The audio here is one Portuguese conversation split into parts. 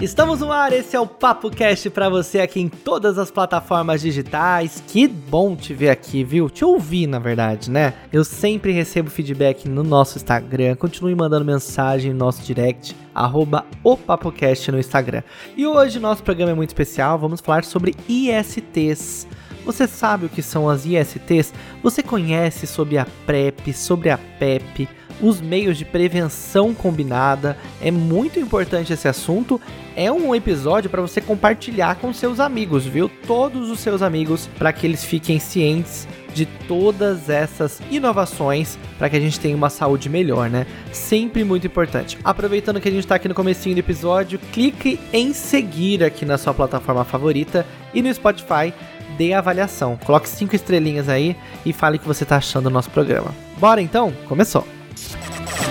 Estamos no ar, esse é o Papo Cast para você aqui em todas as plataformas digitais. Que bom te ver aqui, viu? Te ouvir, na verdade, né? Eu sempre recebo feedback no nosso Instagram. Continue mandando mensagem no nosso direct, arroba o PapoCast no Instagram. E hoje nosso programa é muito especial, vamos falar sobre ISTs. Você sabe o que são as ISTs? Você conhece sobre a PrEP, sobre a PEP? Os meios de prevenção combinada. É muito importante esse assunto. É um episódio para você compartilhar com seus amigos, viu? Todos os seus amigos, para que eles fiquem cientes de todas essas inovações para que a gente tenha uma saúde melhor, né? Sempre muito importante. Aproveitando que a gente está aqui no comecinho do episódio, clique em seguir aqui na sua plataforma favorita e no Spotify dê a avaliação. Coloque cinco estrelinhas aí e fale o que você está achando do nosso programa. Bora então? Começou!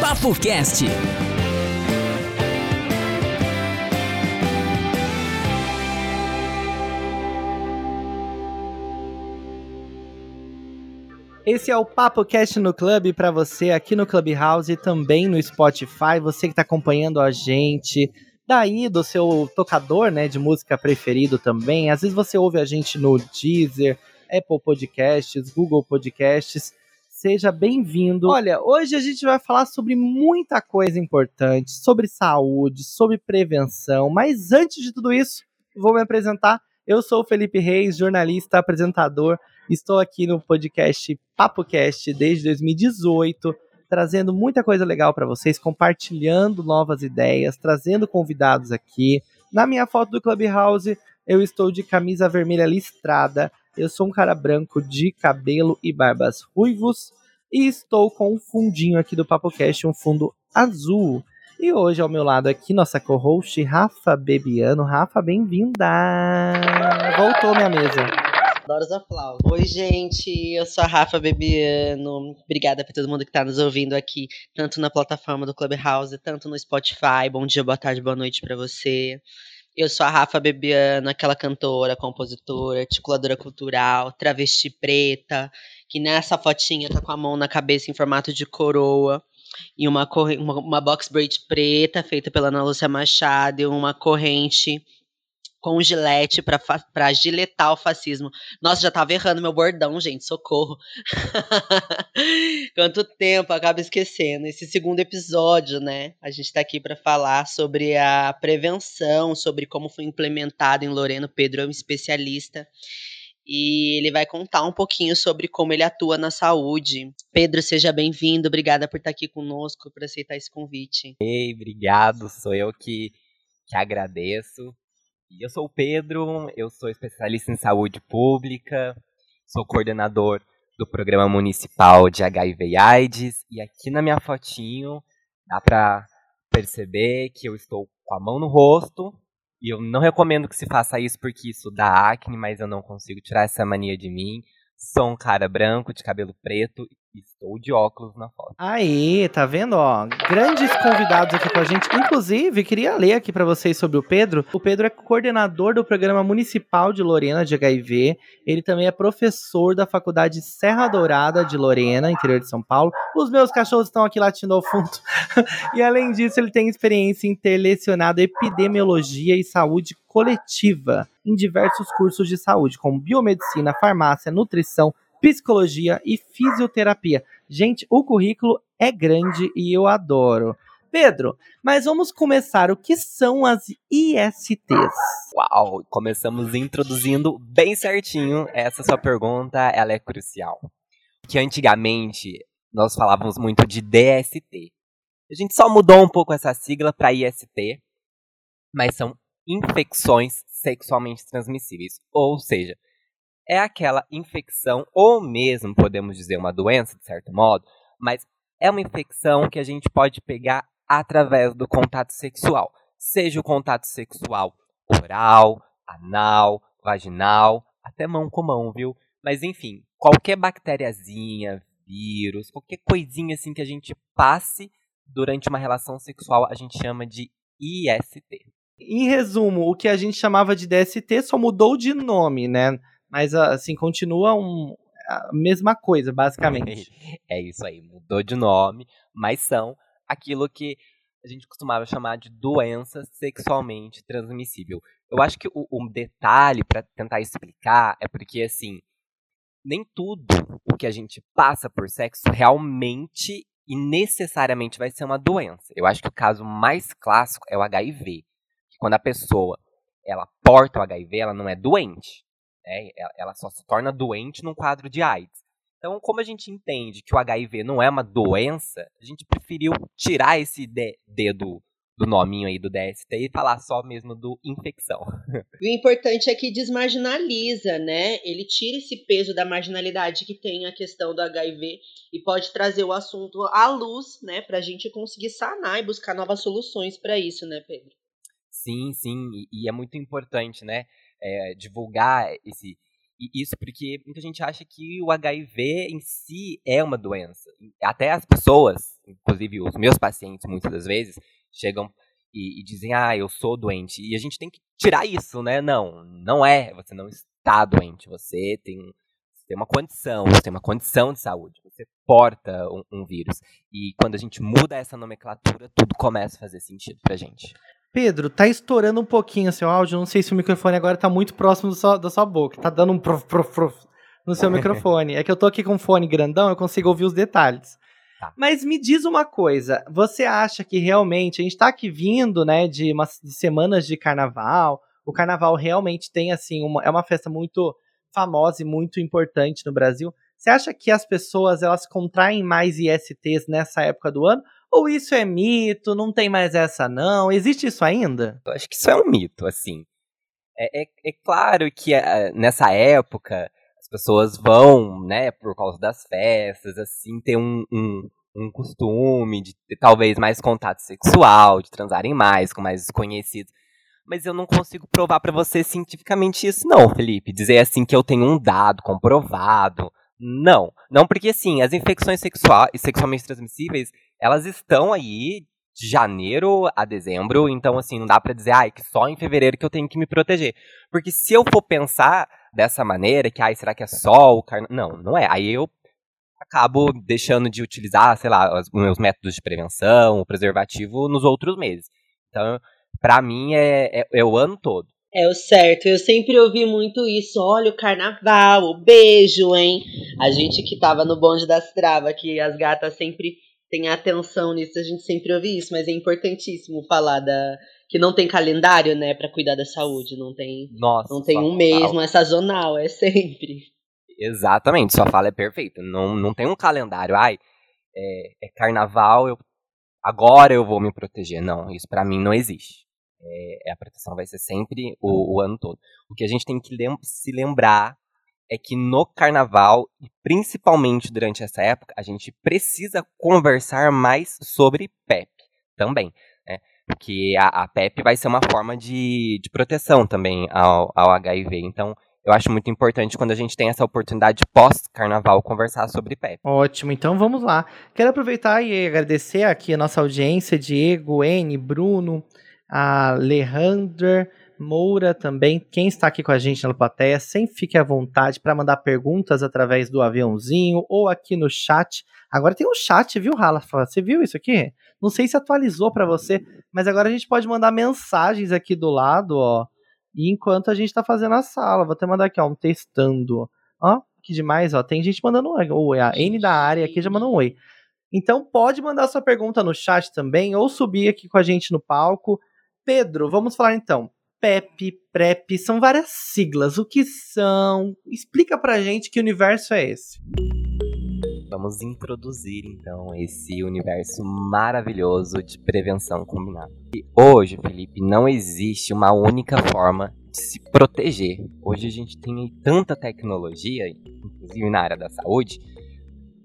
Papo Cast. Esse é o Papo Cast no Clube para você aqui no Clubhouse e também no Spotify. Você que está acompanhando a gente daí do seu tocador, né, de música preferido também. Às vezes você ouve a gente no Deezer, Apple Podcasts, Google Podcasts. Seja bem-vindo. Olha, hoje a gente vai falar sobre muita coisa importante, sobre saúde, sobre prevenção, mas antes de tudo isso, vou me apresentar. Eu sou o Felipe Reis, jornalista, apresentador. Estou aqui no podcast PapoCast desde 2018, trazendo muita coisa legal para vocês, compartilhando novas ideias, trazendo convidados aqui. Na minha foto do Clubhouse, eu estou de camisa vermelha listrada eu sou um cara branco de cabelo e barbas ruivos e estou com um fundinho aqui do PapoCast, um fundo azul. E hoje ao meu lado aqui, nossa co-host Rafa Bebiano. Rafa, bem-vinda! Voltou minha mesa. Adoro os aplausos. Oi, gente, eu sou a Rafa Bebiano. Obrigada por todo mundo que está nos ouvindo aqui, tanto na plataforma do Clubhouse, tanto no Spotify. Bom dia, boa tarde, boa noite para você. Eu sou a Rafa Bebiano, aquela cantora, compositora, articuladora cultural, travesti preta, que nessa fotinha tá com a mão na cabeça em formato de coroa. E uma, uma, uma box braid preta, feita pela Ana Lúcia Machado, e uma corrente com gilete para giletar o fascismo. Nossa, já tava errando meu bordão, gente, socorro. Quanto tempo, acaba esquecendo. Esse segundo episódio, né? A gente tá aqui para falar sobre a prevenção, sobre como foi implementado em Loreno. Pedro é um especialista. E ele vai contar um pouquinho sobre como ele atua na saúde. Pedro, seja bem-vindo. Obrigada por estar aqui conosco, por aceitar esse convite. Ei, obrigado. Sou eu que, que agradeço. Eu sou o Pedro, eu sou especialista em saúde pública, sou coordenador do Programa Municipal de HIV e AIDS, e aqui na minha fotinho dá para perceber que eu estou com a mão no rosto, e eu não recomendo que se faça isso porque isso dá acne, mas eu não consigo tirar essa mania de mim. Sou um cara branco, de cabelo preto Estou de óculos na foto. Aí, tá vendo, ó? Grandes convidados aqui com a gente. Inclusive, queria ler aqui para vocês sobre o Pedro. O Pedro é coordenador do Programa Municipal de Lorena de HIV. Ele também é professor da Faculdade Serra Dourada de Lorena, interior de São Paulo. Os meus cachorros estão aqui latindo ao fundo. e além disso, ele tem experiência em ter lecionado epidemiologia e saúde coletiva em diversos cursos de saúde, como biomedicina, farmácia, nutrição, psicologia e fisioterapia. Gente, o currículo é grande e eu adoro. Pedro, mas vamos começar. O que são as ISTs? Uau, começamos introduzindo bem certinho. Essa sua pergunta, ela é crucial. Que antigamente nós falávamos muito de DST. A gente só mudou um pouco essa sigla para IST, mas são infecções sexualmente transmissíveis. Ou seja, é aquela infecção, ou mesmo podemos dizer uma doença, de certo modo, mas é uma infecção que a gente pode pegar através do contato sexual. Seja o contato sexual oral, anal, vaginal, até mão com mão, viu? Mas enfim, qualquer bactériazinha, vírus, qualquer coisinha assim que a gente passe durante uma relação sexual, a gente chama de IST. Em resumo, o que a gente chamava de DST só mudou de nome, né? Mas, assim, continua um, a mesma coisa, basicamente. É isso aí, mudou de nome, mas são aquilo que a gente costumava chamar de doença sexualmente transmissível. Eu acho que o, o detalhe para tentar explicar é porque assim, nem tudo o que a gente passa por sexo realmente e necessariamente vai ser uma doença. Eu acho que o caso mais clássico é o HIV, que quando a pessoa ela porta o HIV, ela não é doente, né? Ela só se torna doente num quadro de AIDS. Então, como a gente entende que o HIV não é uma doença, a gente preferiu tirar esse dedo do nominho aí do DST e falar só mesmo do infecção. O importante é que desmarginaliza, né? Ele tira esse peso da marginalidade que tem a questão do HIV e pode trazer o assunto à luz, né, para a gente conseguir sanar e buscar novas soluções para isso, né, Pedro? Sim, sim, e, e é muito importante, né, é, divulgar esse isso porque muita gente acha que o HIV em si é uma doença. Até as pessoas, inclusive os meus pacientes, muitas das vezes, chegam e, e, dizem, ah, eu sou doente. E a gente tem que tirar isso, né? Não, não é. Você não está doente. Você tem, tem uma condição, você tem uma condição de saúde. Você porta um, um vírus. E quando a gente muda essa nomenclatura, tudo começa a fazer sentido pra gente. Pedro, tá estourando um pouquinho seu áudio. Não sei se o microfone agora tá muito próximo sua, da sua boca. Tá dando um prof, prof, prof no seu microfone. É que eu tô aqui com um fone grandão, eu consigo ouvir os detalhes. Tá. Mas me diz uma coisa, você acha que realmente a gente tá aqui vindo, né, de, umas, de semanas de carnaval? O carnaval realmente tem assim uma, é uma festa muito famosa e muito importante no Brasil. Você acha que as pessoas elas contraem mais ISTs nessa época do ano? Ou isso é mito, não tem mais essa não? Existe isso ainda? Eu acho que isso é um mito, assim. É, é, é claro que uh, nessa época as pessoas vão, né, por causa das festas, assim, ter um, um, um costume de ter talvez mais contato sexual, de transarem mais com mais desconhecidos. Mas eu não consigo provar para você cientificamente isso, não, Felipe. Dizer assim que eu tenho um dado comprovado. Não. Não, porque assim, as infecções sexuais, sexualmente transmissíveis, elas estão aí de janeiro a dezembro, então assim, não dá para dizer, ai, que só em fevereiro que eu tenho que me proteger. Porque se eu for pensar dessa maneira, que ai, será que é só o carnaval? Não, não é. Aí eu acabo deixando de utilizar, sei lá, os meus métodos de prevenção, o preservativo nos outros meses. Então, para mim é, é, é o ano todo. É o certo. Eu sempre ouvi muito isso. Olha o carnaval, o beijo, hein? A gente que tava no bonde das travas, que as gatas sempre têm atenção nisso, a gente sempre ouve isso, mas é importantíssimo falar da que não tem calendário, né, para cuidar da saúde, não tem, Nossa, não tem um mês, não é sazonal, é sempre. Exatamente, sua fala é perfeita. Não, não tem um calendário, ai, é, é carnaval, eu agora eu vou me proteger. Não, isso para mim não existe é, a proteção vai ser sempre o, o, ano todo. O que a gente tem que lem se lembrar é que no carnaval, e principalmente durante essa época, a gente precisa conversar mais sobre PEP também. Né? Porque a, a PEP vai ser uma forma de, de proteção também ao, ao HIV. Então, eu acho muito importante quando a gente tem essa oportunidade pós-carnaval conversar sobre PEP. Ótimo, então vamos lá. Quero aproveitar e agradecer aqui a nossa audiência, Diego, N, Bruno, a Alejandra Moura também. Quem está aqui com a gente na plateia, sempre fique à vontade para mandar perguntas através do aviãozinho ou aqui no chat. Agora tem um chat, viu, Rafa? Você viu isso aqui? Não sei se atualizou para você, mas agora a gente pode mandar mensagens aqui do lado, ó. Enquanto a gente está fazendo a sala, vou até mandar aqui, ó, um testando. Ó, que demais, ó. Tem gente mandando um oi. A N da área aqui já mandou um oi. Então pode mandar sua pergunta no chat também, ou subir aqui com a gente no palco. Pedro, vamos falar então. PEP, PrEP, são várias siglas. O que são? Explica pra gente que universo é esse. Vamos introduzir então esse universo maravilhoso de prevenção combinada. E hoje, Felipe, não existe uma única forma de se proteger. Hoje a gente tem tanta tecnologia, inclusive na área da saúde,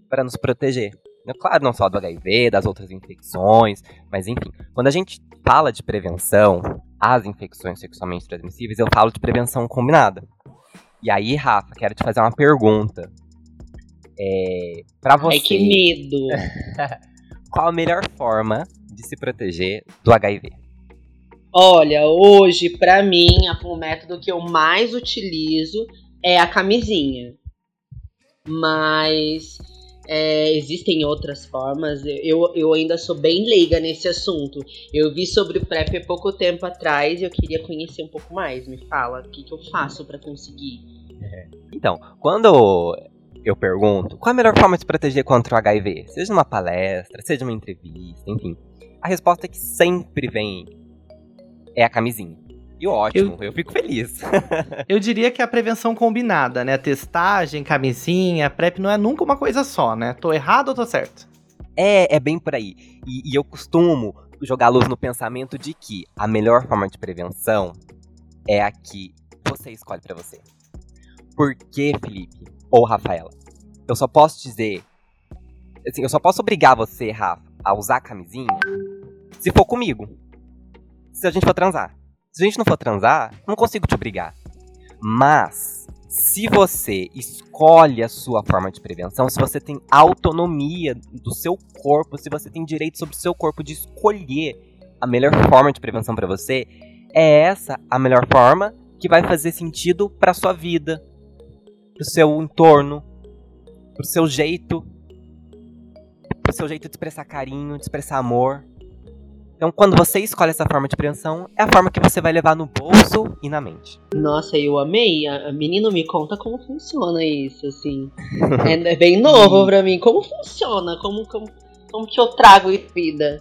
para nos proteger. É claro, não só do HIV, das outras infecções, mas enfim, quando a gente fala de prevenção às infecções sexualmente transmissíveis, eu falo de prevenção combinada. E aí, Rafa, quero te fazer uma pergunta. É, para você. Ai, que medo! qual a melhor forma de se proteger do HIV? Olha, hoje, para mim, o método que eu mais utilizo é a camisinha. Mas É, existem outras formas. Eu, eu ainda sou bem leiga nesse assunto. Eu vi sobre o PrEP há pouco tempo atrás e eu queria conhecer um pouco mais. Me fala, o que, que eu faço para conseguir? É. Então, quando eu pergunto qual a melhor forma de se proteger contra o HIV, seja numa palestra, seja numa entrevista, enfim, a resposta que sempre vem é a camisinha. E ótimo, eu, eu fico feliz. eu diria que é a prevenção combinada, né? Testagem, camisinha, PrEP não é nunca uma coisa só, né? Tô errado ou tô certo? É, é bem por aí. E, e eu costumo jogar luz no pensamento de que a melhor forma de prevenção é a que você escolhe para você. Por que, Felipe? Ou Rafaela? Eu só posso dizer. Assim, eu só posso obrigar você, Rafa, a usar camisinha se for comigo. Se a gente for transar. Se a gente não for transar, não consigo te obrigar. Mas, se você escolhe a sua forma de prevenção, se você tem autonomia do seu corpo, se você tem direito sobre o seu corpo de escolher a melhor forma de prevenção para você, é essa a melhor forma que vai fazer sentido para sua vida, pro seu entorno, pro seu jeito, pro seu jeito de expressar carinho, de expressar amor. Então, quando você escolhe essa forma de prevenção, é a forma que você vai levar no bolso e na mente. Nossa, eu amei. A, menino me conta como funciona isso, assim. é, é, bem novo pra mim. Como funciona? Como, como, como que eu trago em vida?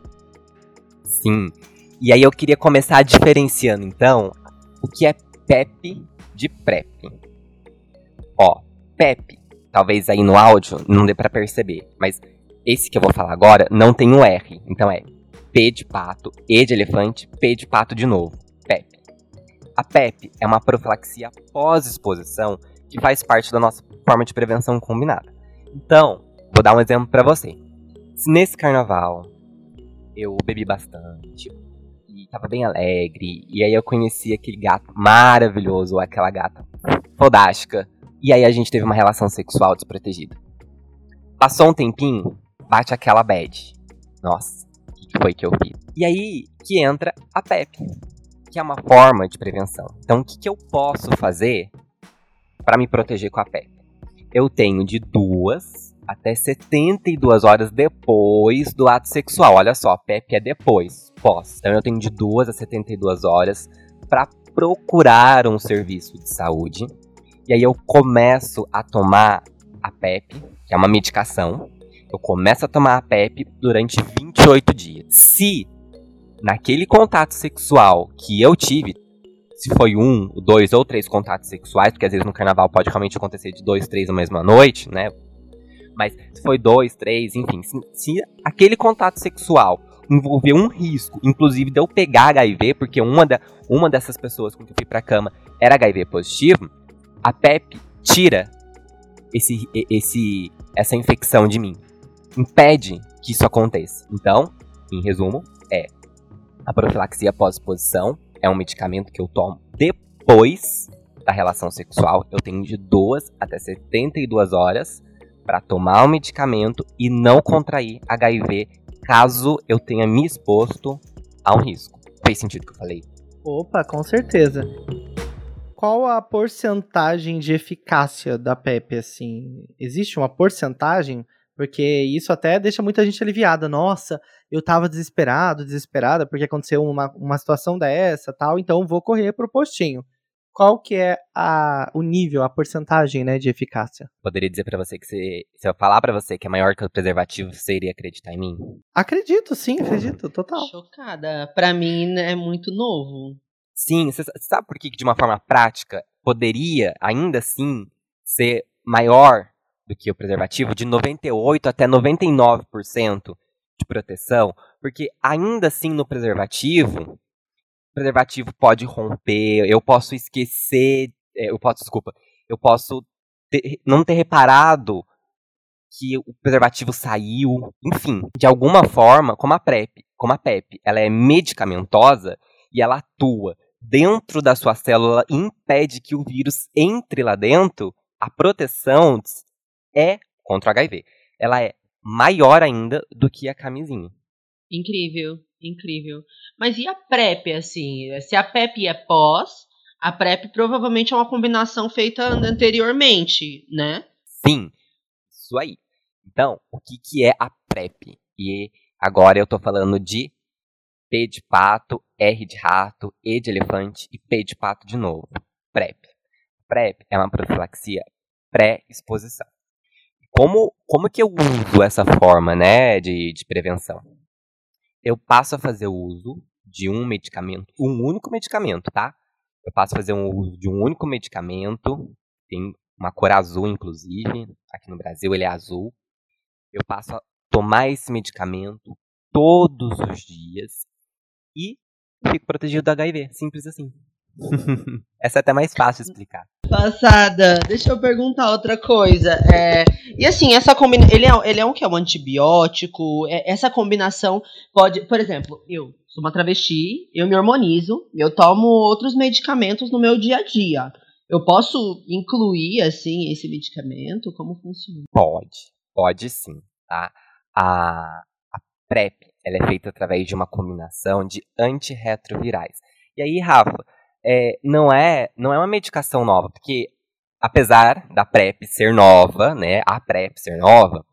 Sim. E aí eu queria começar diferenciando, então, o que é PEP de PrEP. Ó, PEP, talvez aí no áudio não dê para perceber, mas esse que eu vou falar agora não tem um R, então é P de pato, E de elefante, P de pato de novo, PEP. A PEP é uma profilaxia pós-exposição que faz parte da nossa forma de prevenção combinada. Então, vou dar um exemplo para você. Se nesse carnaval eu bebi bastante e tava bem alegre, e aí eu conheci aquele gato maravilhoso, aquela gata fodástica, e aí a gente teve uma relação sexual desprotegida. Passou um tempinho, bate aquela bad. Nossa, foi que eu fiz? E aí que entra a PEP, que é uma forma de prevenção. Então, o que, que eu posso fazer para me proteger com a PEP? Eu tenho de duas até 72 horas depois do ato sexual. Olha só, a PEP é depois, pós. Então, eu tenho de duas a 72 horas para procurar um serviço de saúde e aí eu começo a tomar a PEP, que é uma medicação. Eu começo a tomar a PEP durante 28 dias. Se naquele contato sexual que eu tive, se foi um, dois ou três contatos sexuais, porque às vezes no carnaval pode realmente acontecer de dois, três na mesma noite, né? Mas se foi dois, três, enfim, se, se aquele contato sexual envolveu um risco, inclusive de eu pegar HIV, porque uma, da, uma dessas pessoas com que eu fui pra cama era HIV positivo, a PEP tira esse, esse, essa infecção de mim. Impede que isso aconteça. Então, em resumo, é a profilaxia pós-exposição é um medicamento que eu tomo depois da relação sexual. Eu tenho de 2 até 72 horas para tomar o medicamento e não contrair HIV caso eu tenha me exposto a um risco. Fez sentido o que eu falei? Opa, com certeza qual a porcentagem de eficácia da PEP, assim? Existe uma porcentagem? Porque isso até deixa muita gente aliviada. Nossa, eu tava desesperado, desesperada, porque aconteceu uma, uma situação dessa, tal, então vou correr pro postinho. Qual que é a, o nível, a porcentagem, né, de eficácia? Poderia dizer para você que se, se eu falar para você que é maior que o preservativo, você iria acreditar em mim? Acredito, sim, acredito, total. Chocada. Para mim é muito novo. Sim, você sabe por que, de uma forma prática, poderia ainda assim ser maior do que o preservativo, de 98% até 99% de proteção? Porque ainda assim no preservativo, o preservativo pode romper, eu posso esquecer, é, eu posso, desculpa, eu posso ter, não ter reparado que o preservativo saiu, enfim, de alguma forma, como a PrEP, como a PEP, ela é medicamentosa e ela atua dentro da sua célula impede que o vírus entre lá dentro, a proteção é contra o HIV. Ela é maior ainda do que a camisinha. Incrível, incrível. Mas e a PrEP, assim? Se a PrEP é pós, a PrEP provavelmente é uma combinação feita anteriormente, né? Sim, isso aí. Então, o que, que é a PrEP? E agora eu tô falando de P de pato, R de rato, E de elefante e P de pato de novo. PrEP. PrEP é uma profilaxia pré-exposição. Como, como que eu uso essa forma né, de, de prevenção? Eu passo a fazer o uso de um medicamento, um único medicamento, tá? Eu passo a fazer um uso de um único medicamento, tem uma cor azul, inclusive, aqui no Brasil ele é azul. Eu passo a tomar esse medicamento todos os dias e fico protegido do HIV. Simples assim. Essa é até mais fácil de explicar. Passada. Deixa eu perguntar outra coisa. É, e assim, essa combina... ele, é, ele é um que é um antibiótico. É, essa combinação pode. Por exemplo, eu sou uma travesti, eu me hormonizo, eu tomo outros medicamentos no meu dia a dia. Eu posso incluir, assim, esse medicamento? Como funciona? Pode, pode sim, tá? A, a PrEP, ela é feita através de uma combinação de antirretrovirais. E aí, Rafa, é, não, é, não é uma medicação nova, porque apesar da PrEP ser nova, né, a PrEP ser nova,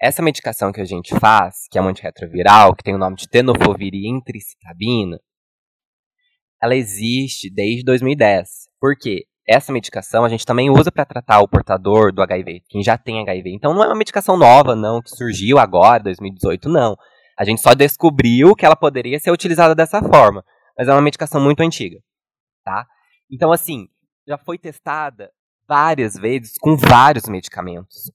essa medicação que a gente faz, que é um antirretroviral, que tem o nome de tenofovir e intricitabina, ela existe desde 2010. Por quê? Essa medicação a gente também usa para tratar o portador do HIV, quem já tem HIV. Então não é uma medicação nova, não, que surgiu agora, 2018, não. A gente só descobriu que ela poderia ser utilizada dessa forma. Mas é uma medicação muito antiga tá? Então, assim, já foi testada várias vezes com vários medicamentos.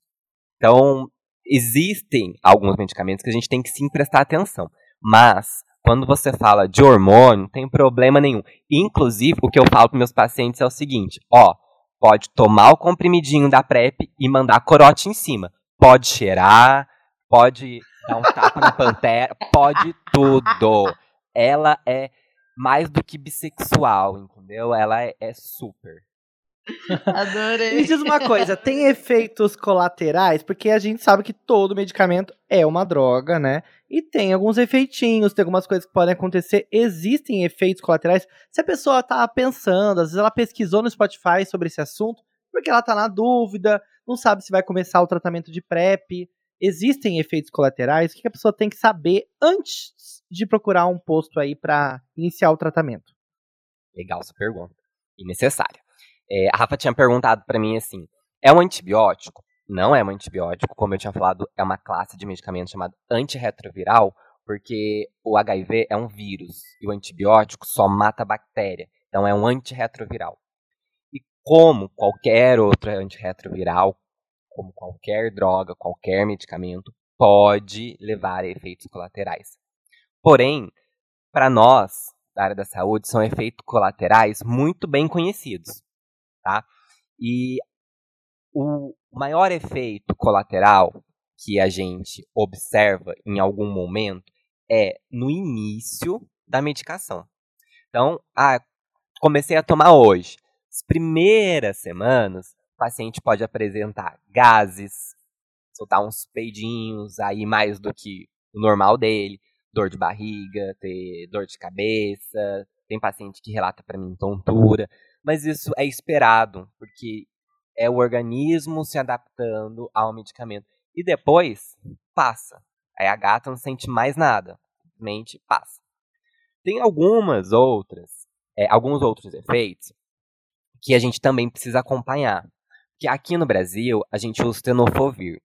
Então, existem alguns medicamentos que a gente tem que sim prestar atenção. Mas, quando você fala de hormônio, não tem problema nenhum. Inclusive, o que eu falo para meus pacientes é o seguinte: ó, pode tomar o comprimidinho da PrEP e mandar corote em cima. Pode cheirar, pode dar um tapa na pantera, pode tudo. Ela é mais do que bissexual, entendeu? Ela é, é super. Adorei. Me diz uma coisa, tem efeitos colaterais? Porque a gente sabe que todo medicamento é uma droga, né? E tem alguns efeitinhos, tem algumas coisas que podem acontecer. Existem efeitos colaterais? Se a pessoa tá pensando, às vezes ela pesquisou no Spotify sobre esse assunto, porque ela tá na dúvida, não sabe se vai começar o tratamento de PrEP. Existem efeitos colaterais? O que a pessoa tem que saber antes de procurar um posto aí para iniciar o tratamento? Legal essa pergunta. E necessária. É, a Rafa tinha perguntado para mim assim: é um antibiótico? Não é um antibiótico, como eu tinha falado, é uma classe de medicamento chamado antirretroviral, porque o HIV é um vírus e o antibiótico só mata a bactéria. Então é um antirretroviral. E como qualquer outro antirretroviral, como qualquer droga, qualquer medicamento, pode levar a efeitos colaterais. Porém, para nós, da área da saúde, são efeitos colaterais muito bem conhecidos, tá? E o maior efeito colateral que a gente observa em algum momento é no início da medicação. Então, ah, comecei a tomar hoje. As primeiras semanas, o paciente pode apresentar gases, soltar uns peidinhos aí mais do que o normal dele dor de barriga, ter dor de cabeça, tem paciente que relata para mim tontura, mas isso é esperado, porque é o organismo se adaptando ao medicamento. E depois passa. Aí a gata não sente mais nada, mente passa. Tem algumas outras, é, alguns outros efeitos que a gente também precisa acompanhar. Que aqui no Brasil a gente usa o tenofovir,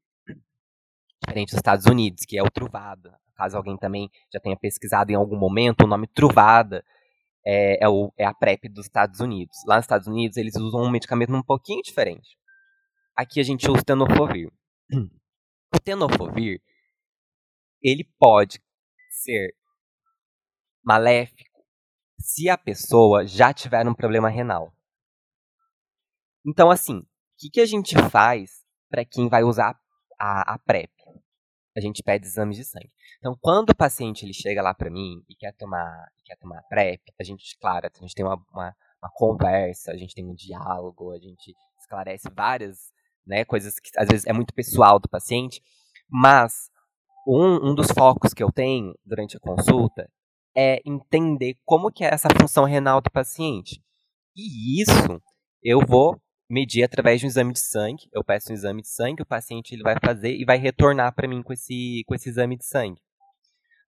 diferente dos Estados Unidos, que é o truvada, caso alguém também já tenha pesquisado em algum momento, o nome Truvada é, é, o, é a PrEP dos Estados Unidos. Lá nos Estados Unidos, eles usam um medicamento um pouquinho diferente. Aqui a gente usa o tenofovir. O tenofovir, ele pode ser maléfico se a pessoa já tiver um problema renal. Então, assim, que, que a gente faz para quem vai usar a, a PrEP? a gente pede exames de sangue. Então, quando o paciente ele chega lá para mim e quer tomar, quer tomar PrEP, a gente, claro, a gente tem uma, uma, uma, conversa, a gente tem um diálogo, a gente esclarece várias né, coisas que às vezes é muito pessoal do paciente, mas um, um dos focos que eu tenho durante a consulta é entender como que é essa função renal do paciente. E isso eu vou medir através de um exame de sangue. Eu peço um exame de sangue, o paciente ele vai fazer e vai retornar para mim com esse, com esse exame de sangue.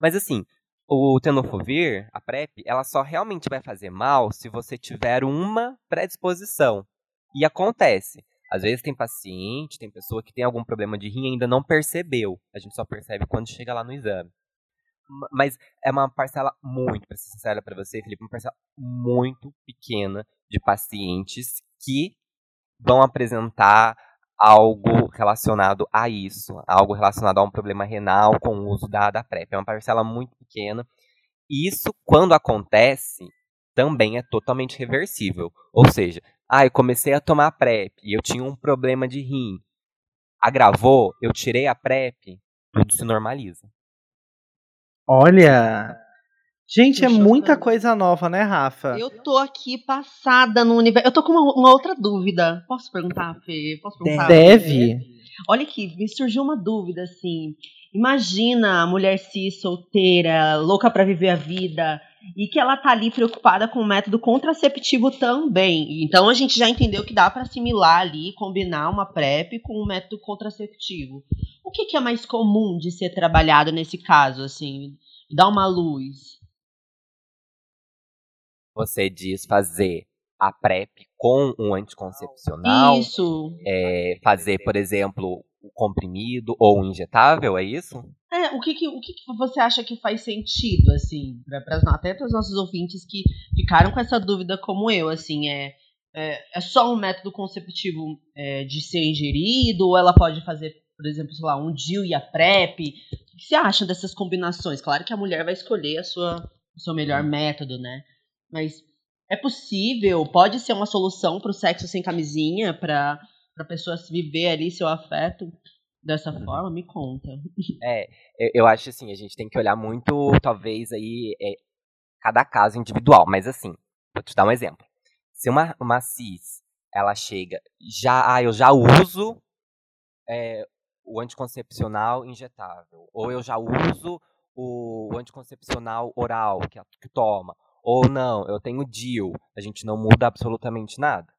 Mas assim, o tenofovir, a PrEP, ela só realmente vai fazer mal se você tiver uma predisposição. E acontece. Às vezes tem paciente, tem pessoa que tem algum problema de rim e ainda não percebeu. A gente só percebe quando chega lá no exame. Mas é uma parcela muito, para ser sincera para você, Felipe, uma parcela muito pequena de pacientes que vão apresentar algo relacionado a isso, algo relacionado a um problema renal com o uso da, da PrEP. É uma parcela muito pequena. E isso, quando acontece, também é totalmente reversível. Ou seja, ah, eu comecei a tomar PrEP e eu tinha um problema de rim. Agravou, eu tirei a PrEP, tudo se normaliza. Olha, Gente, é muita coisa nova, né, Rafa? Eu tô aqui passada no universo. Eu tô com uma, uma outra dúvida. Posso perguntar, Fê? Posso perguntar? Deve. Olha aqui, me surgiu uma dúvida, assim. Imagina a mulher cis, solteira, louca para viver a vida, e que ela tá ali preocupada com o método contraceptivo também. Então a gente já entendeu que dá para assimilar ali, combinar uma PrEP com um método contraceptivo. O que, que é mais comum de ser trabalhado nesse caso, assim? Dá uma luz. Você diz fazer a PrEP com um anticoncepcional? Isso. É, fazer, por exemplo, o comprimido ou o injetável, é isso? É, o que, que o que, que você acha que faz sentido, assim, pra, pra, até para os nossos ouvintes que ficaram com essa dúvida como eu, assim, é, é, é só um método conceptivo é, de ser ingerido, ou ela pode fazer, por exemplo, sei lá, um DIU e a PrEP? O que você acha dessas combinações? Claro que a mulher vai escolher a sua, o seu melhor método, né? Mas é possível, pode ser uma solução para o sexo sem camisinha, para a pessoa viver ali seu afeto dessa uhum. forma? Me conta. É, eu acho assim, a gente tem que olhar muito, talvez, aí, é, cada caso individual. Mas assim, vou te dar um exemplo. Se uma, uma cis, ela chega, já, ah, eu já uso é, o anticoncepcional injetável, ou eu já uso o anticoncepcional oral que, que toma, ou não, eu tenho deal. A gente não muda absolutamente nada.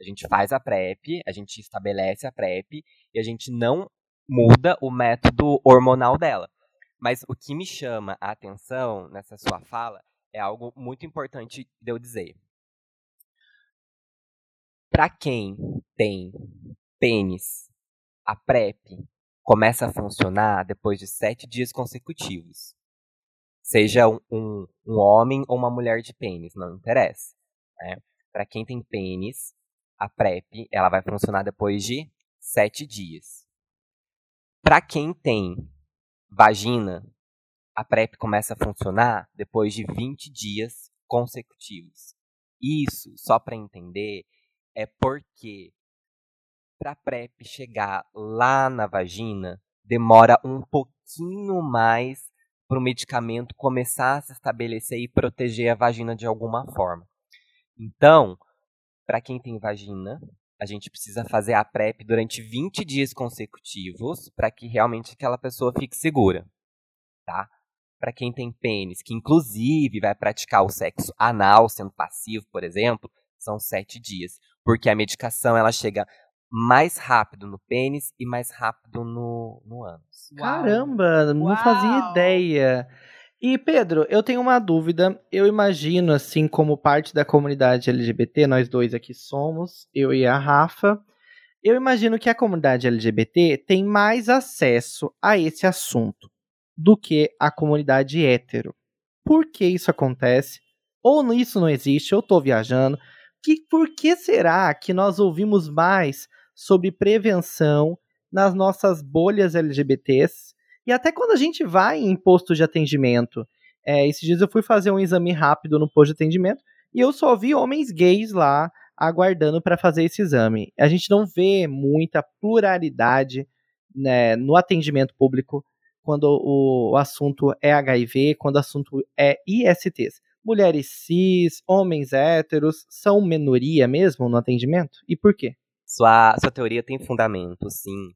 A gente faz a PrEP, a gente estabelece a PrEP e a gente não muda o método hormonal dela. Mas o que me chama a atenção nessa sua fala é algo muito importante de eu dizer. Para quem tem pênis, a PrEP começa a funcionar depois de sete dias consecutivos. Seja um, um, homem ou uma mulher de pênis, não interessa. Né? Para quem tem pênis, a PrEP ela vai funcionar depois de sete dias. Para quem tem vagina, a PrEP começa a funcionar depois de 20 dias consecutivos. Isso, só para entender, é porque para a PrEP chegar lá na vagina demora um pouquinho mais para o medicamento começar a se estabelecer e proteger a vagina de alguma forma. Então, para quem tem vagina, a gente precisa fazer a PrEP durante 20 dias consecutivos para que realmente aquela pessoa fique segura, tá? Para quem tem pênis, que inclusive vai praticar o sexo anal sendo passivo, por exemplo, são 7 dias, porque a medicação ela chega mais rápido no pênis e mais rápido no, no ânus. Caramba, não Uau. fazia ideia. E Pedro, eu tenho uma dúvida. Eu imagino, assim, como parte da comunidade LGBT, nós dois aqui somos, eu e a Rafa. Eu imagino que a comunidade LGBT tem mais acesso a esse assunto do que a comunidade hétero. Por que isso acontece? Ou isso não existe, eu estou viajando. Que, por que será que nós ouvimos mais sobre prevenção nas nossas bolhas LGBTs e até quando a gente vai em posto de atendimento. É, esses dias eu fui fazer um exame rápido no posto de atendimento e eu só vi homens gays lá aguardando para fazer esse exame. A gente não vê muita pluralidade né, no atendimento público quando o, o assunto é HIV, quando o assunto é ISTs. Mulheres cis, homens héteros são minoria mesmo no atendimento? E por quê? Sua, sua teoria tem fundamento, sim.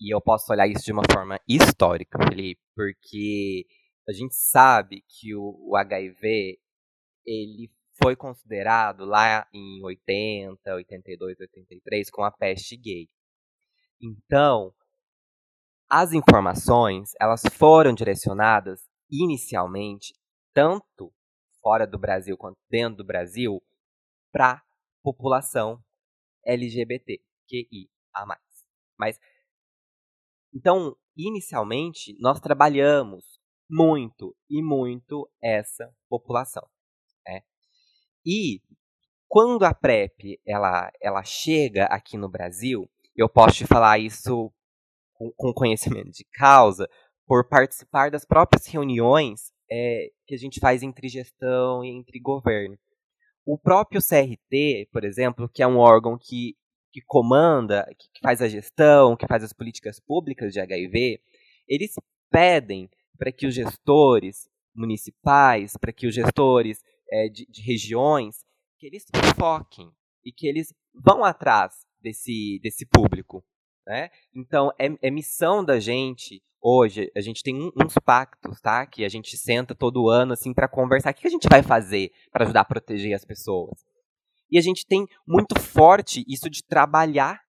E eu posso olhar isso de uma forma histórica, Felipe, porque a gente sabe que o, o HIV ele foi considerado lá em 80, 82, 83 com a peste gay. Então, as informações, elas foram direcionadas inicialmente tanto fora do Brasil quanto dentro do Brasil para população LGBTQIA+. Mas então, inicialmente, nós trabalhamos muito e muito essa população. Né? E quando a PrEP ela, ela chega aqui no Brasil, eu posso te falar isso com, com conhecimento de causa, por participar das próprias reuniões é, que a gente faz entre gestão e entre governo. O próprio CRT, por exemplo, que é um órgão que, que comanda, que faz a gestão, que faz as políticas públicas de HIV, eles pedem para que os gestores municipais, para que os gestores é, de, de regiões, que eles foquem e que eles vão atrás desse, desse público. Né? Então, é, é missão da gente hoje, a gente tem uns pactos, tá? Que a gente senta todo ano, assim, para conversar. O que a gente vai fazer para ajudar a proteger as pessoas? E a gente tem muito forte isso de trabalhar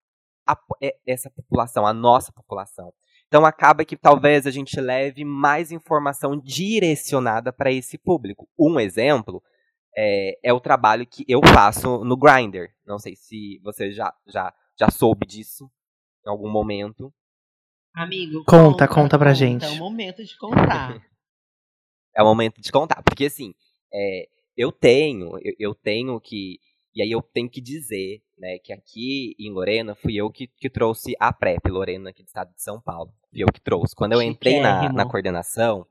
a, essa população, a nossa população. Então acaba que talvez a gente leve mais informação direcionada para esse público. Um exemplo é, é, o trabalho que eu faço no Grindr. Não sei se você já, já, já soube disso em algum momento. Amigo, conta, conta, conta pra gente. É o momento de contar. é o momento de contar, porque assim, é, eu tenho, eu, eu, tenho que, e aí eu tenho que dizer, né, que aqui em Lorena fui eu que, que trouxe a PrEP, Lorena, aqui do estado de São Paulo, fui eu que trouxe. Quando eu entrei na, na coordenação,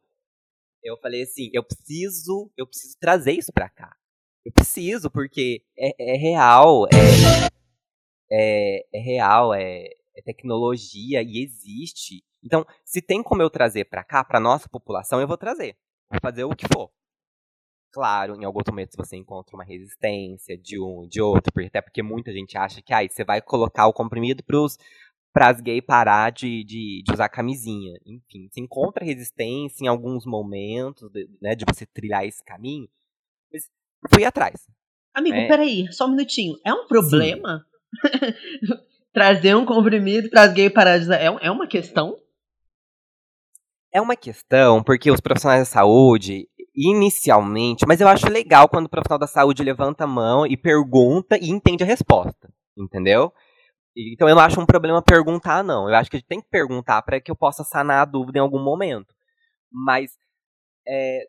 eu falei assim, eu preciso, eu preciso trazer isso pra cá. Eu preciso, porque é, é real, é, é, é real, é, é tecnologia e existe. Então, se tem como eu trazer para cá, para nossa população, eu vou trazer. Vou fazer o que for. Claro, em alguns momentos você encontra uma resistência de um, de outro, até porque muita gente acha que aí você vai colocar o comprimido para as gays parar de, de, de, usar camisinha. Enfim, você encontra resistência em alguns momentos de, né, de você trilhar esse caminho. Mas fui atrás. Amigo, né? peraí, só um minutinho. É um problema? trazer um comprimido para as gays parar de usar é, é uma questão? É uma questão porque os profissionais da saúde, inicialmente, mas eu acho legal quando o profissional da saúde levanta a mão e pergunta e entende a resposta, entendeu? Então eu não acho um problema perguntar, não. Eu acho que a gente tem que perguntar para que eu possa sanar a dúvida em algum momento. Mas é,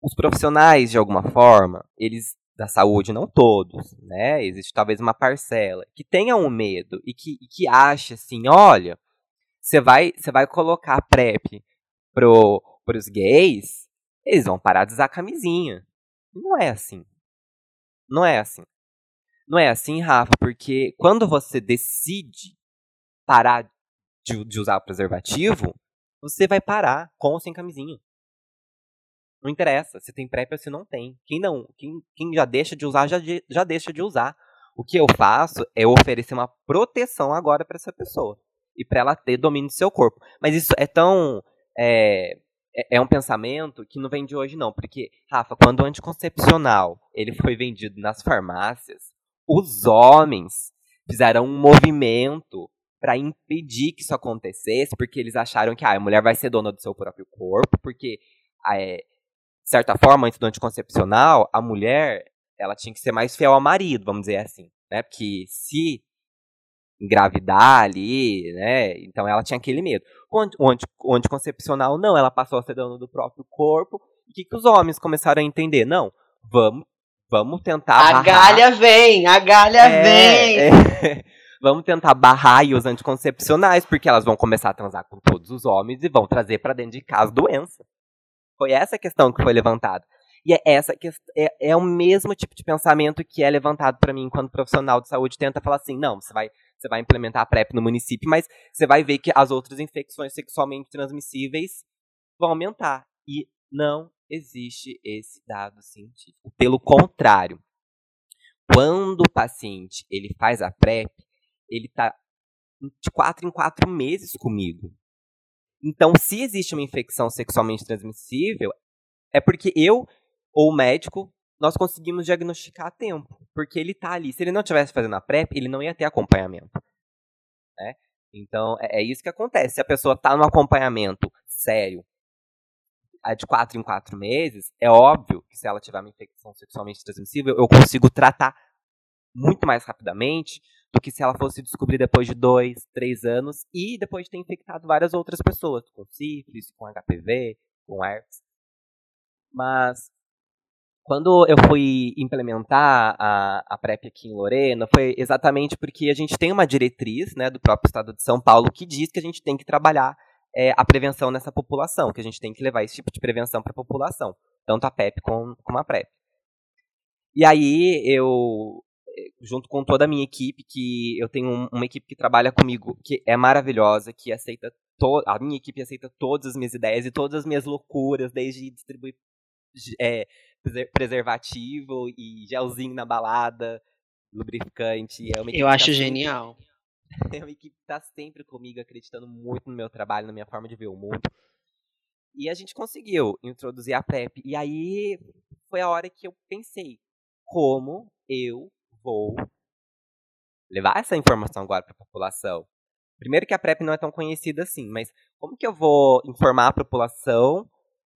os profissionais, de alguma forma, eles da saúde, não todos, né? Existe talvez uma parcela que tenha um medo e que, e que ache assim, olha, você vai, você vai colocar a PrEP pro, pros gays, eles vão parar de usar camisinha. Não é assim. Não é assim. Não é assim, Rafa, porque quando você decide parar de, de usar preservativo, você vai parar com ou sem camisinha. Não interessa se tem PrEP ou se não tem. Quem não, quem, quem já deixa de usar, já, já deixa de usar. O que eu faço é oferecer uma proteção agora para essa pessoa. E para ela ter domínio do seu corpo. Mas isso é tão. É, é, é um pensamento que não vem de hoje, não. Porque, Rafa, quando o anticoncepcional ele foi vendido nas farmácias, os homens fizeram um movimento para impedir que isso acontecesse, porque eles acharam que ah, a mulher vai ser dona do seu próprio corpo, porque é, de certa forma, antes do anticoncepcional, a mulher ela tinha que ser mais fiel ao marido, vamos dizer assim, né? Porque se engravidar ali, né? Então ela tinha aquele medo. O, anti, o anticoncepcional não, ela passou a ser dona do próprio corpo. E o que, que os homens começaram a entender? Não, vamos, vamos tentar. A barrar. galha vem, a galha é, vem. É, vamos tentar barrar os anticoncepcionais, porque elas vão começar a transar com todos os homens e vão trazer para dentro de casa doença. Foi essa questão que foi levantada. E é essa é, é o mesmo tipo de pensamento que é levantado para mim quando profissional de saúde tenta falar assim, não, você vai, você vai implementar a PrEP no município, mas você vai ver que as outras infecções sexualmente transmissíveis vão aumentar. E não existe esse dado científico. Pelo contrário, quando o paciente ele faz a PrEP, ele está de quatro em quatro meses comigo. Então, se existe uma infecção sexualmente transmissível, é porque eu ou o médico nós conseguimos diagnosticar a tempo, porque ele tá ali. Se ele não tivesse fazendo a PrEP, ele não ia ter acompanhamento. Né? Então, é, é isso que acontece. Se a pessoa tá no acompanhamento sério, de quatro em quatro meses, é óbvio que se ela tiver uma infecção sexualmente transmissível, eu consigo tratar muito mais rapidamente do que se ela fosse descobrir depois de dois, três anos e depois de ter infectado várias outras pessoas, com sífilis, com HPV, com herpes. Mas quando eu fui implementar a, a PrEP aqui em Lorena, foi exatamente porque a gente tem uma diretriz né, do próprio Estado de São Paulo que diz que a gente tem que trabalhar é, a prevenção nessa população, que a gente tem que levar esse tipo de prevenção para a população, tanto a PEP como, como a PrEP. E aí eu junto com toda a minha equipe, que eu tenho uma equipe que trabalha comigo, que é maravilhosa, que aceita to a minha equipe aceita todas as minhas ideias e todas as minhas loucuras, desde distribuir é, preservativo e gelzinho na balada, lubrificante. É eu acho tá genial. Sempre, é uma equipe que está sempre comigo, acreditando muito no meu trabalho, na minha forma de ver o mundo. E a gente conseguiu introduzir a PrEP. E aí foi a hora que eu pensei, como eu vou levar essa informação agora para a população. Primeiro que a PrEP não é tão conhecida assim, mas como que eu vou informar a população,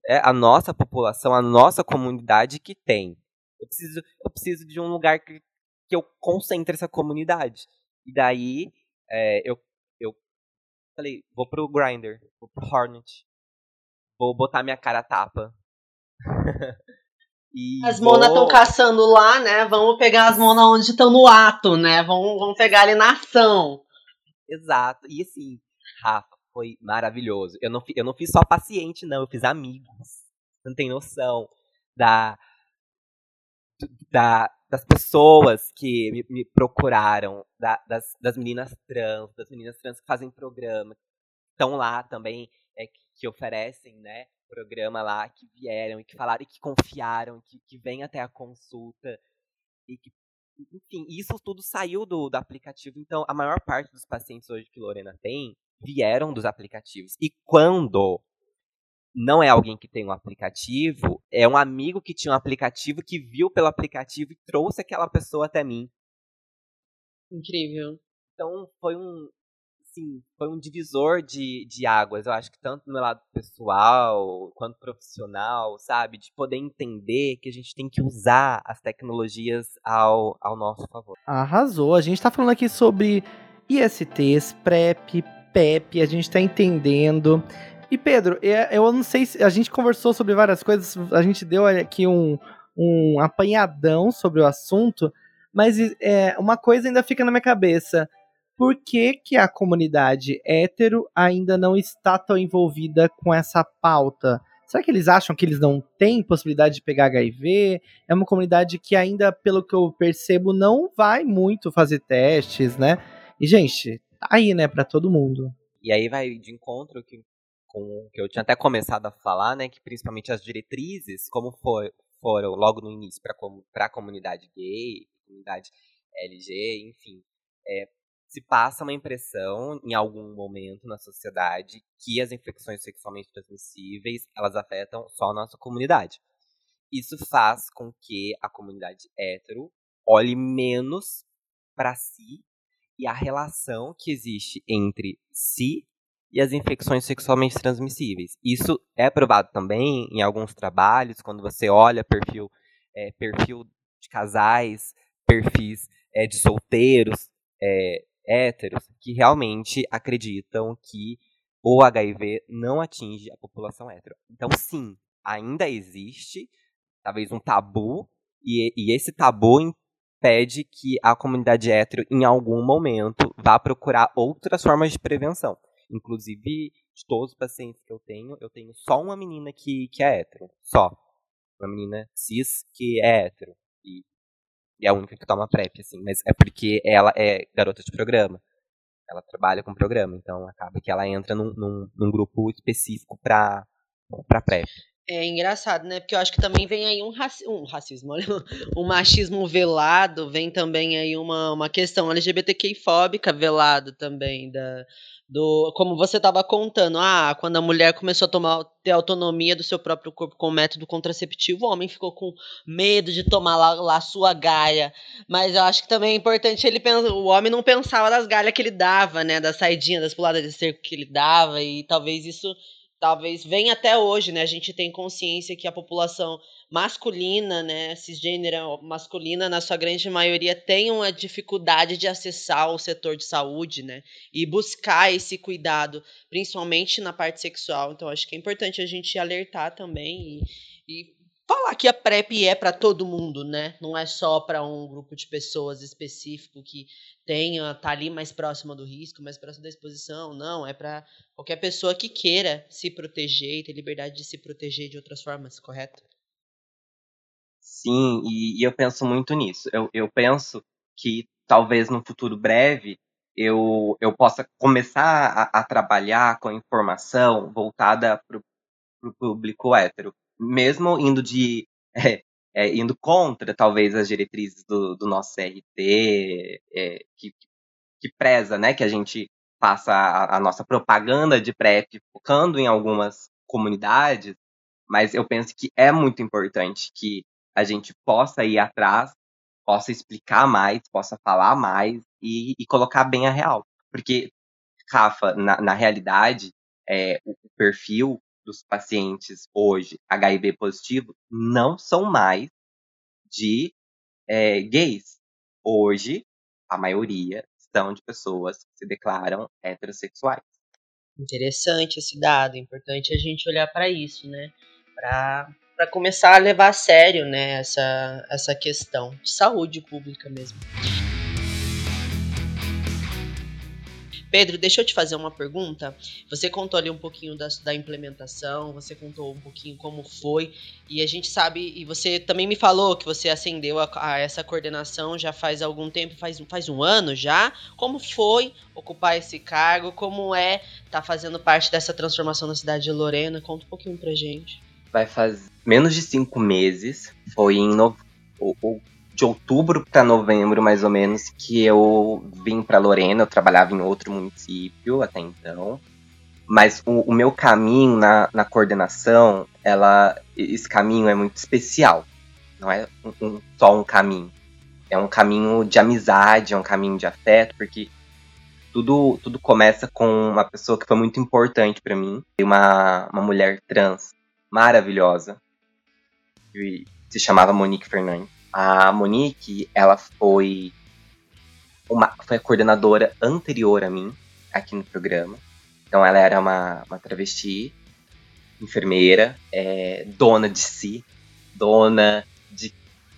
é, a nossa população, a nossa comunidade que tem? Eu preciso, eu preciso de um lugar que, que eu concentre essa comunidade. E daí é, eu, eu falei, vou pro Grindr, vou pro Hornet, vou botar minha cara tapa. E as monas estão caçando lá, né? Vamos pegar as monas onde estão no ato, né? Vamos, vamos pegar ali na ação. Exato. E assim, Rafa, foi maravilhoso. Eu não, eu não fiz só paciente, não. Eu fiz amigos. Você não tem noção da, da, das pessoas que me, me procuraram, da, das, das meninas trans, das meninas trans que fazem programa, estão lá também, é, que, que oferecem, né? Programa lá que vieram e que falaram e que confiaram, que, que vem até a consulta e que enfim, isso tudo saiu do, do aplicativo. Então, a maior parte dos pacientes hoje que Lorena tem vieram dos aplicativos. E quando não é alguém que tem um aplicativo, é um amigo que tinha um aplicativo que viu pelo aplicativo e trouxe aquela pessoa até mim. Incrível. Então, foi um, assim, foi um divisor de, de águas. Eu acho que tanto no meu lado pessoal quanto profissional, sabe? De poder entender que a gente tem que usar as tecnologias ao, ao nosso favor. Arrasou. A gente tá falando aqui sobre ISTs, PrEP, PEP, a gente tá entendendo. E Pedro, é, eu não sei se a gente conversou sobre várias coisas, a gente deu aqui um, um apanhadão sobre o assunto, mas é, uma coisa ainda fica na minha cabeça por que, que a comunidade hétero ainda não está tão envolvida com essa pauta? Será que eles acham que eles não têm possibilidade de pegar HIV? É uma comunidade que ainda, pelo que eu percebo, não vai muito fazer testes, né? E, gente, tá aí, né, para todo mundo. E aí vai de encontro que, com o que eu tinha até começado a falar, né, que principalmente as diretrizes, como foi, foram logo no início para a comunidade gay, comunidade LG, enfim, é, se passa uma impressão em algum momento na sociedade que as infecções sexualmente transmissíveis elas afetam só a nossa comunidade. Isso faz com que a comunidade hétero olhe menos para si e a relação que existe entre si e as infecções sexualmente transmissíveis. Isso é provado também em alguns trabalhos, quando você olha perfil, é, perfil de casais, perfis é, de solteiros, é, héteros que realmente acreditam que o HIV não atinge a população hétero. Então, sim, ainda existe talvez um tabu, e, e esse tabu impede que a comunidade hétero, em algum momento, vá procurar outras formas de prevenção. Inclusive, de todos os pacientes que eu tenho, eu tenho só uma menina que, que é hétero. Só. Uma menina cis que é hétero. E é a única que toma PrEP, assim. Mas é porque ela é garota de programa. Ela trabalha com programa, então acaba que ela entra num, num, num grupo específico pra, pra PrEP. É engraçado, né? Porque eu acho que também vem aí um, raci um racismo, olha, um machismo velado, vem também aí uma, uma questão LGBTQ-fóbica velado também, da, do como você estava contando, ah, quando a mulher começou a tomar ter autonomia do seu próprio corpo com método contraceptivo, o homem ficou com medo de tomar lá, lá sua galha. Mas eu acho que também é importante ele pensar, o homem não pensava das galhas que ele dava, né, das saidinhas, das puladas de cerco que ele dava e talvez isso talvez venha até hoje, né? A gente tem consciência que a população masculina, né, cisgênera masculina, na sua grande maioria, tem uma dificuldade de acessar o setor de saúde, né, e buscar esse cuidado, principalmente na parte sexual. Então, acho que é importante a gente alertar também e, e falar que a PrEP é para todo mundo, né? Não é só para um grupo de pessoas específico que tenha tá ali mais próxima do risco, mais próxima da exposição. Não, é para qualquer pessoa que queira se proteger e ter liberdade de se proteger de outras formas, correto? Sim, e, e eu penso muito nisso. Eu, eu penso que talvez no futuro breve eu, eu possa começar a, a trabalhar com informação voltada para o público hétero mesmo indo de é, é, indo contra talvez as diretrizes do, do nosso CRT, é, que, que preza, né, que a gente faça a, a, nossa propaganda de PrEP focando em algumas comunidades, mas eu penso que é muito importante que a gente possa ir atrás, possa explicar mais, possa falar mais e, e colocar bem a real. Porque, Rafa, na, na realidade, é, o perfil dos pacientes hoje HIV positivo não são mais de é, gays. Hoje, a maioria são de pessoas que se declaram heterossexuais. Interessante esse dado, importante a gente olhar para isso, né? Para começar a levar a sério né, essa, essa questão de saúde pública mesmo. Pedro, deixa eu te fazer uma pergunta. Você contou ali um pouquinho da, da implementação, você contou um pouquinho como foi, e a gente sabe, e você também me falou que você ascendeu a, a essa coordenação já faz algum tempo, faz, faz um ano já. Como foi ocupar esse cargo? Como é estar tá fazendo parte dessa transformação na cidade de Lorena? Conta um pouquinho pra gente. Vai fazer menos de cinco meses, foi em no, o, de outubro para novembro, mais ou menos, que eu vim para Lorena. Eu trabalhava em outro município até então. Mas o, o meu caminho na, na, coordenação, ela, esse caminho é muito especial. Não é um, um, só um caminho. É um caminho de amizade, é um caminho de afeto, porque tudo, tudo começa com uma pessoa que foi muito importante para mim. Uma, uma mulher trans maravilhosa, que se chamava Monique Fernandes. A Monique, ela foi uma foi a coordenadora anterior a mim aqui no programa. Então ela era uma, uma travesti, enfermeira, é, dona de si, dona de,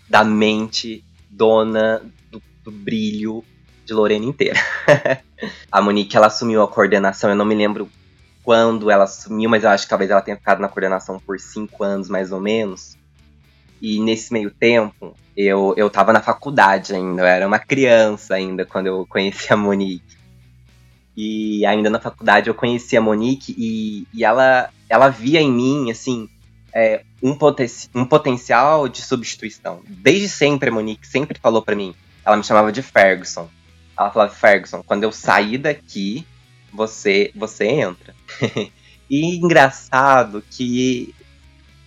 da mente, dona do, do brilho de Lorena inteira. a Monique, ela assumiu a coordenação, eu não me lembro quando ela assumiu, mas eu acho que talvez ela tenha ficado na coordenação por cinco anos, mais ou menos. E nesse meio tempo, eu, eu tava na faculdade ainda, eu era uma criança ainda quando eu conheci a Monique. E ainda na faculdade eu conheci a Monique e, e ela, ela via em mim, assim, é, um, poten um potencial de substituição. Desde sempre a Monique sempre falou para mim, ela me chamava de Ferguson. Ela falava, Ferguson, quando eu sair daqui, você, você entra. e engraçado que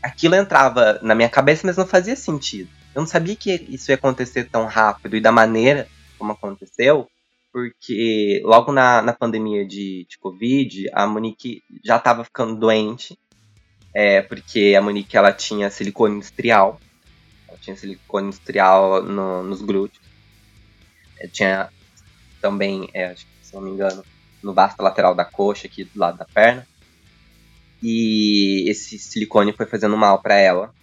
aquilo entrava na minha cabeça, mas não fazia sentido. Eu não sabia que isso ia acontecer tão rápido e da maneira como aconteceu, porque logo na, na pandemia de, de Covid, a Monique já estava ficando doente, é, porque a Monique ela tinha silicone industrial, ela tinha silicone industrial no, nos glúteos, é, tinha também, é, se não me engano, no vasto lateral da coxa, aqui do lado da perna, e esse silicone foi fazendo mal para ela.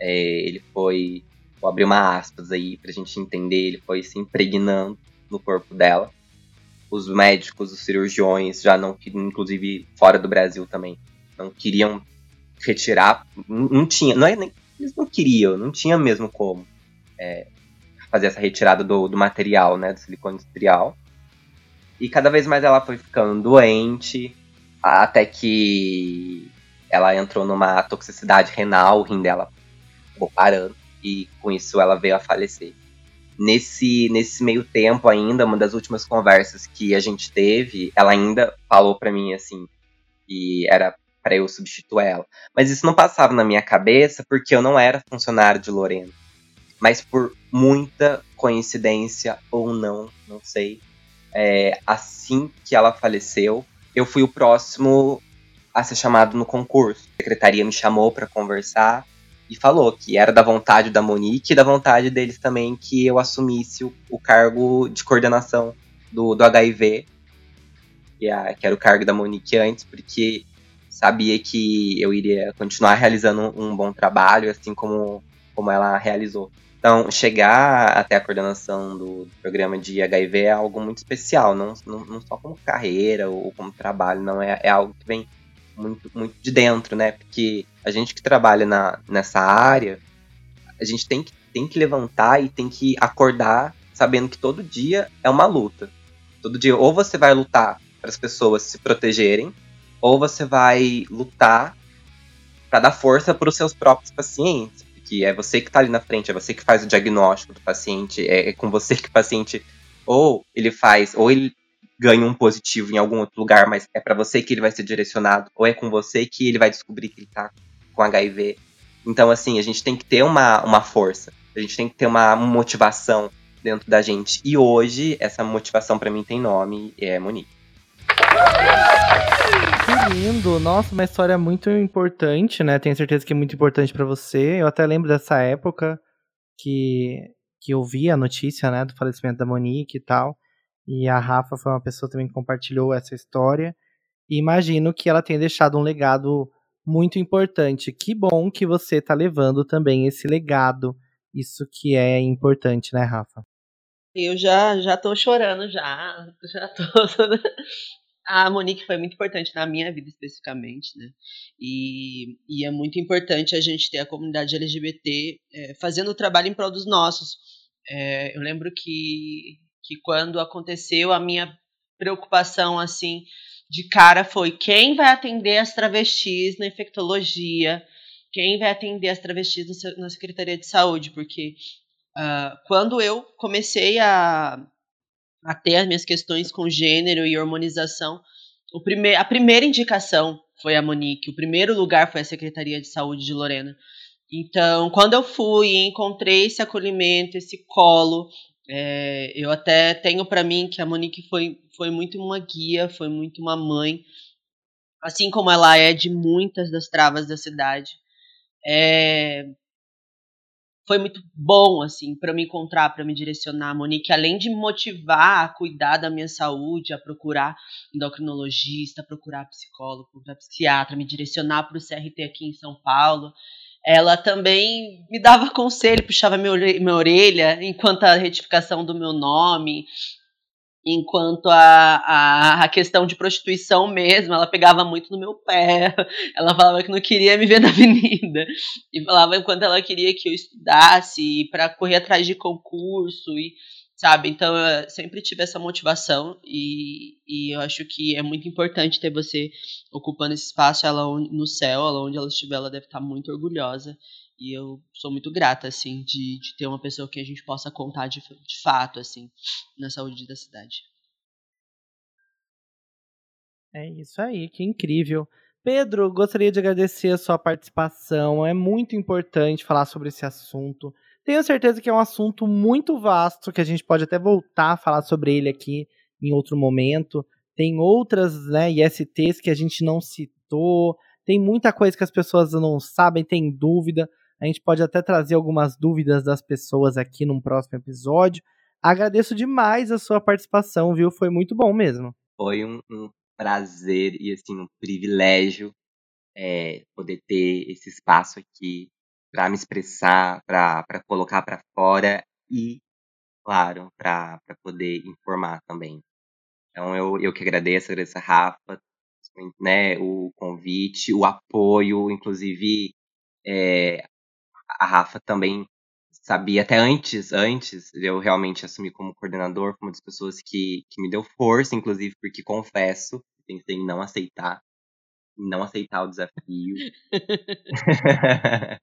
É, ele foi. Vou abrir uma aspas aí pra gente entender. Ele foi se impregnando no corpo dela. Os médicos, os cirurgiões já não queriam, inclusive fora do Brasil também, não queriam retirar. Não, não tinha. Não é nem. Eles não queriam, não tinha mesmo como é, fazer essa retirada do, do material, né? Do silicone industrial. E cada vez mais ela foi ficando doente, até que ela entrou numa toxicidade renal, o rim dela acabou parando, e com isso ela veio a falecer. Nesse, nesse meio tempo ainda, uma das últimas conversas que a gente teve, ela ainda falou para mim assim, que era para eu substituir ela. Mas isso não passava na minha cabeça porque eu não era funcionário de Lorena. Mas por muita coincidência ou não, não sei, é, assim que ela faleceu, eu fui o próximo a ser chamado no concurso. A secretaria me chamou para conversar e falou que era da vontade da Monique e da vontade deles também que eu assumisse o, o cargo de coordenação do, do HIV, que, é, que era o cargo da Monique antes, porque sabia que eu iria continuar realizando um bom trabalho, assim como, como ela realizou. Então, chegar até a coordenação do, programa de HIV é algo muito especial, não, não, não, só como carreira ou como trabalho, não é, é algo que vem muito, muito de dentro, né? Porque a gente que trabalha na, nessa área, a gente tem que, tem que levantar e tem que acordar sabendo que todo dia é uma luta. Todo dia, ou você vai lutar para as pessoas se protegerem, ou você vai lutar para dar força para os seus próprios pacientes, porque é você que está ali na frente, é você que faz o diagnóstico do paciente, é, é com você que o paciente ou ele faz, ou ele ganha um positivo em algum outro lugar, mas é para você que ele vai ser direcionado, ou é com você que ele vai descobrir que ele tá com HIV. Então, assim, a gente tem que ter uma, uma força, a gente tem que ter uma motivação dentro da gente. E hoje, essa motivação para mim tem nome, é Monique. Lindo! Nossa, uma história muito importante, né? Tenho certeza que é muito importante para você. Eu até lembro dessa época que, que eu vi a notícia, né, do falecimento da Monique e tal. E a Rafa foi uma pessoa também que compartilhou essa história. E imagino que ela tenha deixado um legado muito importante. Que bom que você está levando também esse legado. Isso que é importante, né, Rafa? Eu já já tô chorando já, já tô a Monique foi muito importante na minha vida especificamente, né? E, e é muito importante a gente ter a comunidade LGBT é, fazendo o trabalho em prol dos nossos. É, eu lembro que que quando aconteceu a minha preocupação assim de cara foi quem vai atender as travestis na infectologia, quem vai atender as travestis na Secretaria de Saúde, porque uh, quando eu comecei a, a ter as minhas questões com gênero e hormonização, prime a primeira indicação foi a Monique, o primeiro lugar foi a Secretaria de Saúde de Lorena. Então, quando eu fui e encontrei esse acolhimento, esse colo, é, eu até tenho para mim que a Monique foi, foi muito uma guia, foi muito uma mãe, assim como ela é de muitas das travas da cidade. É, foi muito bom assim para me encontrar, para me direcionar. Monique, além de me motivar a cuidar da minha saúde, a procurar endocrinologista, procurar psicólogo, procurar psiquiatra, me direcionar para o CRT aqui em São Paulo ela também me dava conselho, puxava minha orelha enquanto a retificação do meu nome, enquanto a, a, a, questão de prostituição mesmo, ela pegava muito no meu pé, ela falava que não queria me ver na avenida, e falava enquanto ela queria que eu estudasse para correr atrás de concurso, e sabe? Então eu sempre tive essa motivação e, e eu acho que é muito importante ter você ocupando esse espaço, ela no céu, ela onde ela estiver, ela deve estar muito orgulhosa. E eu sou muito grata, assim, de, de ter uma pessoa que a gente possa contar de, de fato, assim, na saúde da cidade. É isso aí, que incrível. Pedro, gostaria de agradecer a sua participação. É muito importante falar sobre esse assunto. Tenho certeza que é um assunto muito vasto, que a gente pode até voltar a falar sobre ele aqui em outro momento. Tem outras né, ISTs que a gente não citou, tem muita coisa que as pessoas não sabem, tem dúvida. A gente pode até trazer algumas dúvidas das pessoas aqui num próximo episódio. Agradeço demais a sua participação, viu? Foi muito bom mesmo. Foi um, um prazer e assim um privilégio é, poder ter esse espaço aqui para me expressar, para colocar para fora e, claro, para poder informar também. Então eu, eu que agradeço, agradeço a Rafa, né, o convite, o apoio, inclusive é, a Rafa também sabia até antes, antes de eu realmente assumir como coordenador, foi uma das pessoas que, que me deu força, inclusive, porque confesso, pensei em não aceitar em não aceitar o desafio.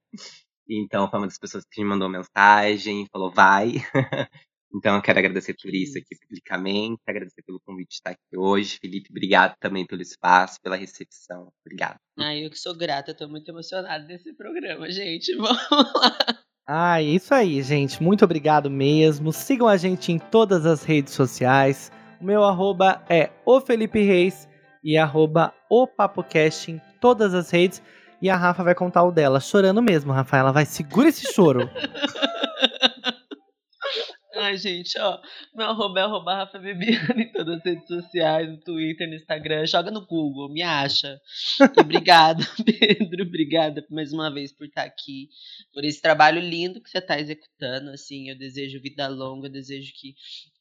então, foi uma das pessoas que me mandou mensagem, falou, vai. então, eu quero agradecer por isso aqui publicamente, agradecer pelo convite de estar aqui hoje. Felipe, obrigado também pelo espaço, pela recepção. Obrigado. Ai, eu que sou grata, tô muito emocionada desse programa, gente. Vamos lá. Ah, isso aí, gente. Muito obrigado mesmo. Sigam a gente em todas as redes sociais. O meu arroba é o Felipe Reis e arroba o PapoCast em todas as redes. E a Rafa vai contar o dela, chorando mesmo, Rafa. Ela vai segura esse choro. Ai, gente, ó. Meu arroba é arroba Rafa Bebiano em todas as redes sociais, no Twitter, no Instagram. Joga no Google, me acha. Obrigado, Pedro. Obrigada mais uma vez por estar aqui. Por esse trabalho lindo que você está executando. Assim, eu desejo vida longa, eu desejo que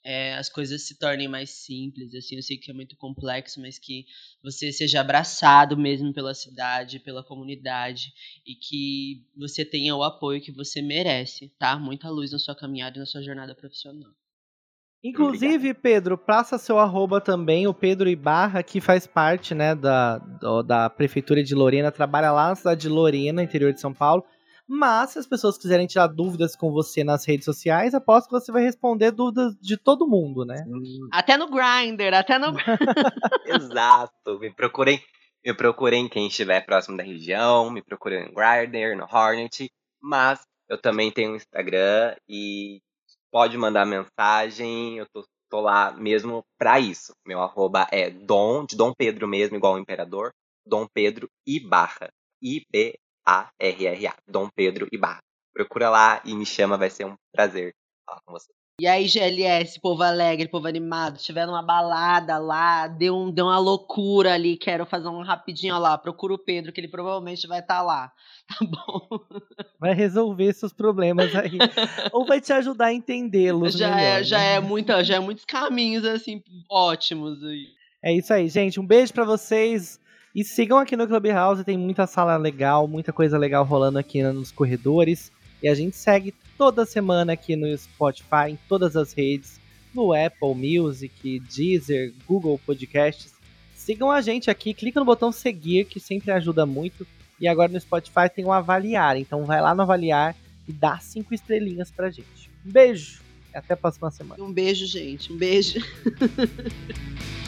é, as coisas se tornem mais simples, assim, eu sei que é muito complexo, mas que você seja abraçado mesmo pela cidade, pela comunidade e que você tenha o apoio que você merece, tá? Muita luz na sua caminhada e na sua jornada profissional. Inclusive, Pedro, passa seu arroba também, o Pedro Ibarra, que faz parte, né, da, da Prefeitura de Lorena, trabalha lá na cidade de Lorena, interior de São Paulo, mas se as pessoas quiserem tirar dúvidas com você nas redes sociais, aposto que você vai responder dúvidas de todo mundo, né? Até no Grindr, até no. Exato. Me procurem, me procurem quem estiver próximo da região, me procurem no Grindr, no Hornet, mas eu também tenho um Instagram e pode mandar mensagem, eu tô, tô lá mesmo pra isso. Meu arroba é Dom, de Dom Pedro mesmo, igual o Imperador, Dom Pedro Ibarra. I-B a-R-R-A, Dom Pedro e Barra. Procura lá e me chama, vai ser um prazer falar com você. E aí, GLS, povo alegre, povo animado, tiver numa balada lá, deu, um, deu uma loucura ali, quero fazer um rapidinho lá, procura o Pedro, que ele provavelmente vai estar tá lá, tá bom? Vai resolver seus problemas aí, ou vai te ajudar a entendê-los já melhor, É, já, é muita, já é muitos caminhos, assim, ótimos aí. É isso aí, gente, um beijo para vocês, e sigam aqui no Clubhouse, tem muita sala legal, muita coisa legal rolando aqui nos corredores. E a gente segue toda semana aqui no Spotify, em todas as redes, no Apple Music, Deezer, Google Podcasts. Sigam a gente aqui, clica no botão seguir, que sempre ajuda muito. E agora no Spotify tem o um avaliar, então vai lá no avaliar e dá cinco estrelinhas pra gente. Um beijo até a próxima semana. Um beijo, gente. Um beijo.